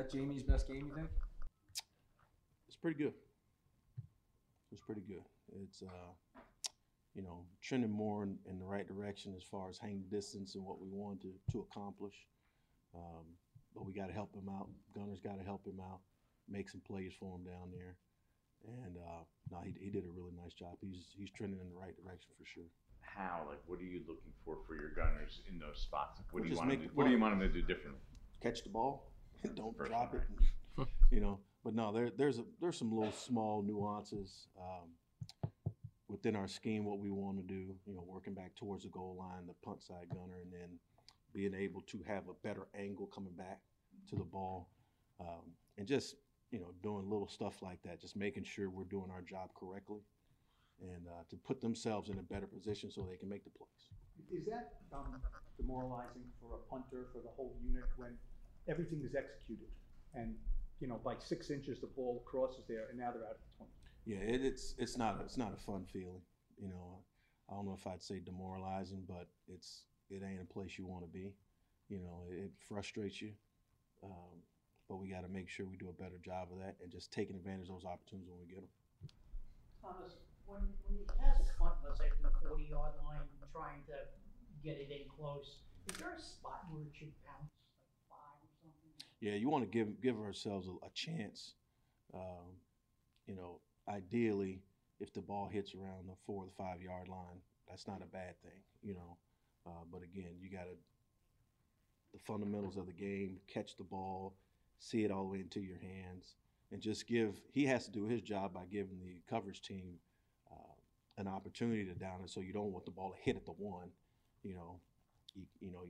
Was that Jamie's best game, you think? It's pretty good. It's pretty good. It's uh, you know trending more in, in the right direction as far as hang distance and what we wanted to, to accomplish. Um, but we got to help him out. Gunner's got to help him out, make some plays for him down there. And uh, no, he, he did a really nice job. He's he's trending in the right direction for sure. How? Like, what are you looking for for your gunners in those spots? Like, what Well, do you just want? Them make to, the what do you want them to do differently? Catch the ball, don't First drop one, it. you know, but no, there there's a, there's some little small nuances um, within our scheme. What we want to do, you know, working back towards the goal line, the punt side gunner, and then being able to have a better angle coming back to the ball, um, and just you know doing little stuff like that, just making sure we're doing our job correctly, and uh, to put themselves in a better position so they can make the plays. Is that um, demoralizing for a punter, for the whole unit, when everything is executed? And, you know, by six inches, the ball crosses there, and now they're out of the 20. Yeah, it, it's it's not a, it's not a fun feeling. You know, I don't know if I'd say demoralizing, but it's it ain't a place you want to be. You know, it, it frustrates you, um, but we got to make sure we do a better job of that and just taking advantage of those opportunities when we get them. Thomas, when, when he has a punt, let's say from the forty yard line, trying to get it in close, is there a spot where it should bounce, like five or something? Yeah, you want to give give ourselves a, a chance. Um, you know, ideally, if the ball hits around the four or the five yard line, that's not a bad thing. You know, uh, but again, you got to the fundamentals of the game, catch the ball, see it all the way into your hands, and just give. He has to do his job by giving the coverage team uh, an opportunity to down it. So you don't want the ball to hit at the one. You know, you, you know,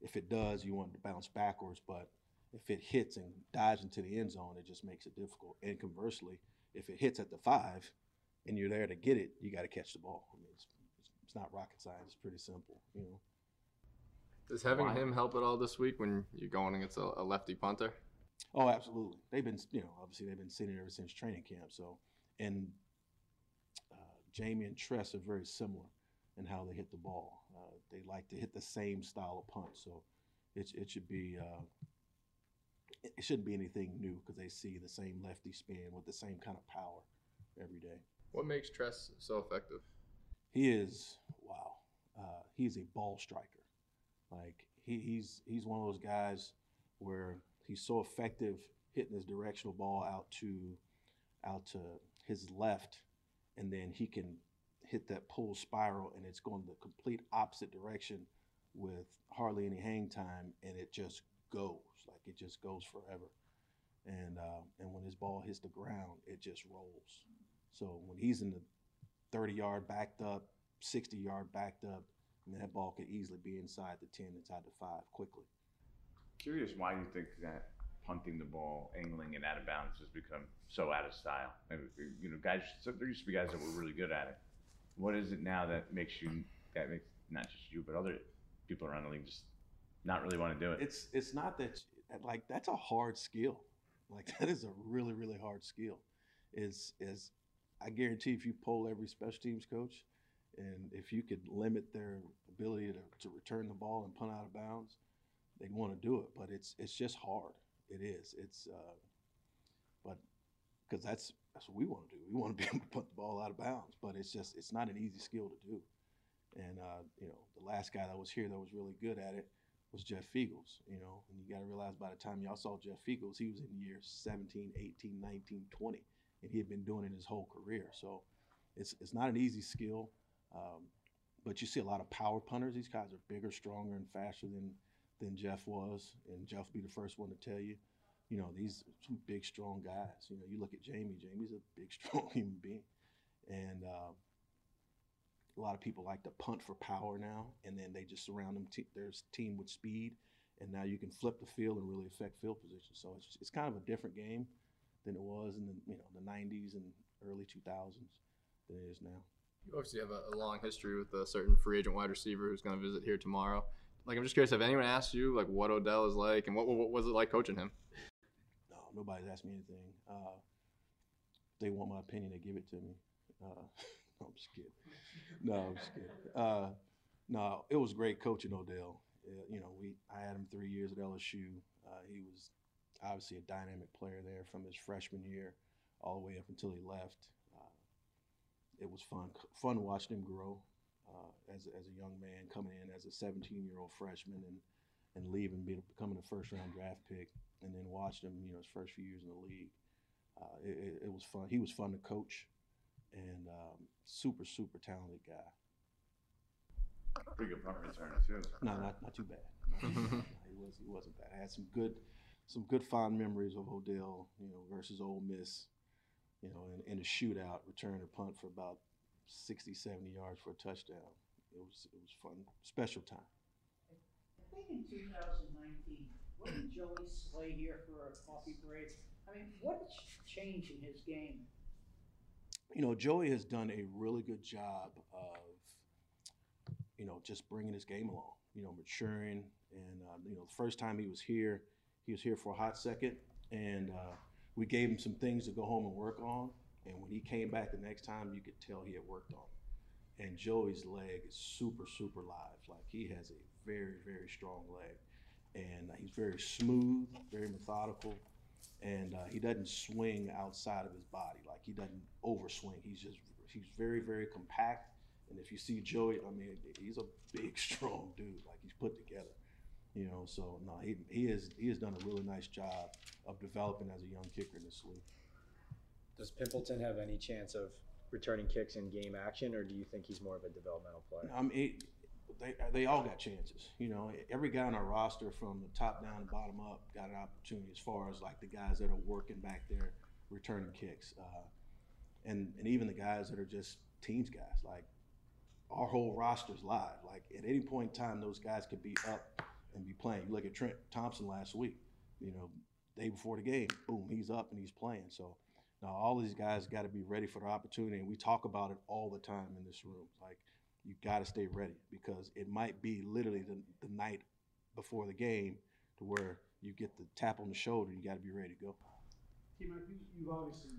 if it does, you want it to bounce backwards, but if it hits and dives into the end zone, it just makes it difficult. And conversely, if it hits at the five and you're there to get it, you got to catch the ball. I mean, it's, it's not rocket science. It's pretty simple, you know. Does having Why? him help at all this week when you're going against a, a lefty punter? Oh, absolutely. They've been, you know, obviously they've been sitting it ever since training camp. So, and uh, Jamie and Tress are very similar in how they hit the ball. Uh, they like to hit the same style of punt. So, it it should be uh, it shouldn't be anything new because they see the same lefty spin with the same kind of power every day. What makes Tress so effective? He is wow. Uh, he's a ball striker. Like he, he's he's one of those guys where he's so effective hitting his directional ball out to out to his left, and then he can hit that pull spiral, and it's going the complete opposite direction with hardly any hang time, and it just goes like it just goes forever. And uh, and when his ball hits the ground, it just rolls. So when he's in the 30 yard backed up, 60 yard backed up, and that ball could easily be inside the 10, inside the 5 quickly. Curious why you think that punting the ball, angling it out of bounds has become so out of style. You know, guys. There used to be guys that were really good at it. What is it now that makes you that makes not just you but other people around the league just not really want to do it? It's it's not that like that's a hard skill. Like that is a really really hard skill. Is is I guarantee if you poll every special teams coach, and if you could limit their ability to, to return the ball and punt out of bounds, they'd want to do it. But it's it's just hard. It is. It's uh, but because that's that's what we want to do. We want to be able to put the ball out of bounds. But it's just it's not an easy skill to do. And uh, you know, the last guy that was here that was really good at it was Jeff Feagles, you know, and you got to realize by the time y'all saw Jeff Feagles, he was in year 17, 18, 19, 20, and he had been doing it his whole career. So it's it's not an easy skill, um, but you see a lot of power punters. These guys are bigger, stronger, and faster than than Jeff was, and Jeff be the first one to tell you. You know, these some big, strong guys. You know, you look at Jamie. Jamie's a big, strong human being, and uh, a lot of people like to punt for power now, and then they just surround them te- their team with speed, and now you can flip the field and really affect field position. So it's it's kind of a different game than it was in the you know the '90s and early 2000s than it is now. You obviously have a, a long history with a certain free agent wide receiver who's going to visit here tomorrow. Like, I'm just curious, have anyone asked you like what Odell is like, and what, what was it like coaching him? No, nobody's asked me anything. Uh, they want my opinion, they give it to me. Uh, no, I'm just kidding. No, I'm just kidding. Uh, no, it was great coaching Odell. Uh, you know, we I had him three years at LSU. Uh, he was obviously a dynamic player there from his freshman year all the way up until he left. Uh, it was fun, fun watching him grow uh, as, as a young man coming in as a 17 year old freshman and, and leaving, becoming a first round draft pick, and then watching him, you know, his first few years in the league. It, it was fun. He was fun to coach and um, super, super talented guy. Pretty good punt returner too. No, not, not too bad. No, he was he wasn't bad. I had some good some good fond memories of Odell, you know, versus Ole Miss, you know, in, in a shootout, return a punt for about 60, 70 yards for a touchdown. It was it was fun, special time. I think in two thousand nineteen, wasn't Joey Slye here for a coffee break? I mean, what's changed in his game? You know, Joey has done a really good job of, you know, just bringing his game along, you know, maturing. And, uh, you know, the first time he was here, he was here for a hot second. And uh, we gave him some things to go home and work on. And when he came back the next time, you could tell he had worked on. And Joey's leg is super, super live. Like he has a very, very strong leg. And uh, he's very smooth, very methodical and uh, he doesn't swing outside of his body. Like he doesn't overswing. He's just he's very very compact. And if you see Joey, I mean, he's a big, strong dude. Like he's put together. You know, so no, he he is he has done a really nice job of developing as a young kicker in this league. Does Pimpleton have any chance of returning kicks in game action, or do you think he's more of a developmental player? I mean, it, they they all got chances. You know, every guy on our roster, from the top down to bottom up, got an opportunity. As far as like the guys that are working back there, returning kicks, uh, and and even the guys that are just teams guys. Like our whole roster's live. Like at any point in time, those guys could be up and be playing. You look at Trent Thompson last week. You know, day before the game, boom, he's up and he's playing. So. Now, all these guys got to be ready for the opportunity, and we talk about it all the time in this room. Like, you got to stay ready because it might be literally the, the night before the game to where you get the tap on the shoulder. You got to be ready to go. You, you've obviously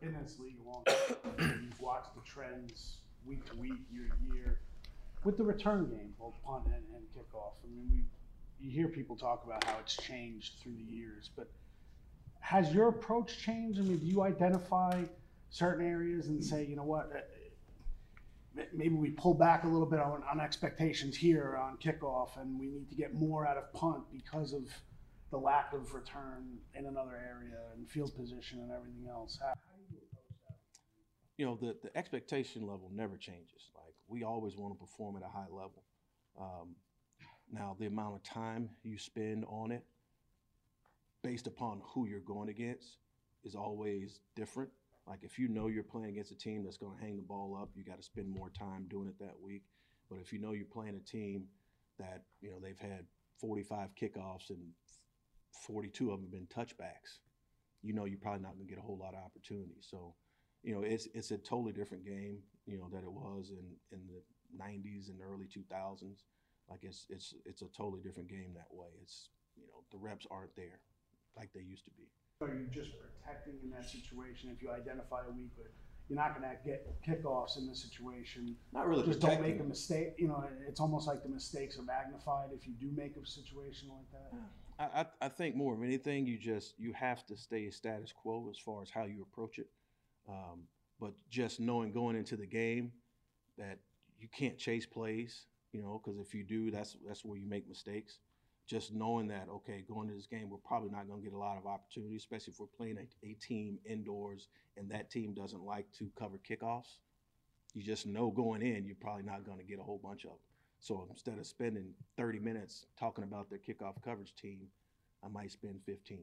been in this league a long time. You've watched the trends week to week, year to year. With the return game, both punt and, and kickoff, I mean, we you hear people talk about how it's changed through the years, but has your approach changed? I mean, do you identify certain areas and say, you know what, maybe we pull back a little bit on, on expectations here on kickoff, and we need to get more out of punt because of the lack of return in another area and field position and everything else. How? You know, the, the expectation level never changes. Like, we always want to perform at a high level. Um, now, the amount of time you spend on it, based upon who you're going against, is always different. Like if you know you're playing against a team that's going to hang the ball up, you got to spend more time doing it that week. But if you know you're playing a team that you know they've had 45 kickoffs and 42 of them have been touchbacks, you know you're probably not going to get a whole lot of opportunities. So, you know it's it's a totally different game, you know, that it was in in the 90s and early 2000s. Like it's it's it's a totally different game that way. It's you know the reps aren't there like they used to be. Are you just protecting in that situation if you identify a weak, but you're not going to get kickoffs in this situation? Not really Just don't protecting. make a mistake. You know, it's almost like the mistakes are magnified if you do make a situation like that. I, I, I think more of anything, you just you have to stay status quo as far as how you approach it. Um, but just knowing going into the game that you can't chase plays, you know, because if you do, that's that's where you make mistakes. Just knowing that, okay, going to this game, we're probably not going to get a lot of opportunities, especially if we're playing a, a team indoors and that team doesn't like to cover kickoffs. You just know going in, you're probably not going to get a whole bunch of them. So instead of spending 30 minutes talking about their kickoff coverage team, I might spend 15.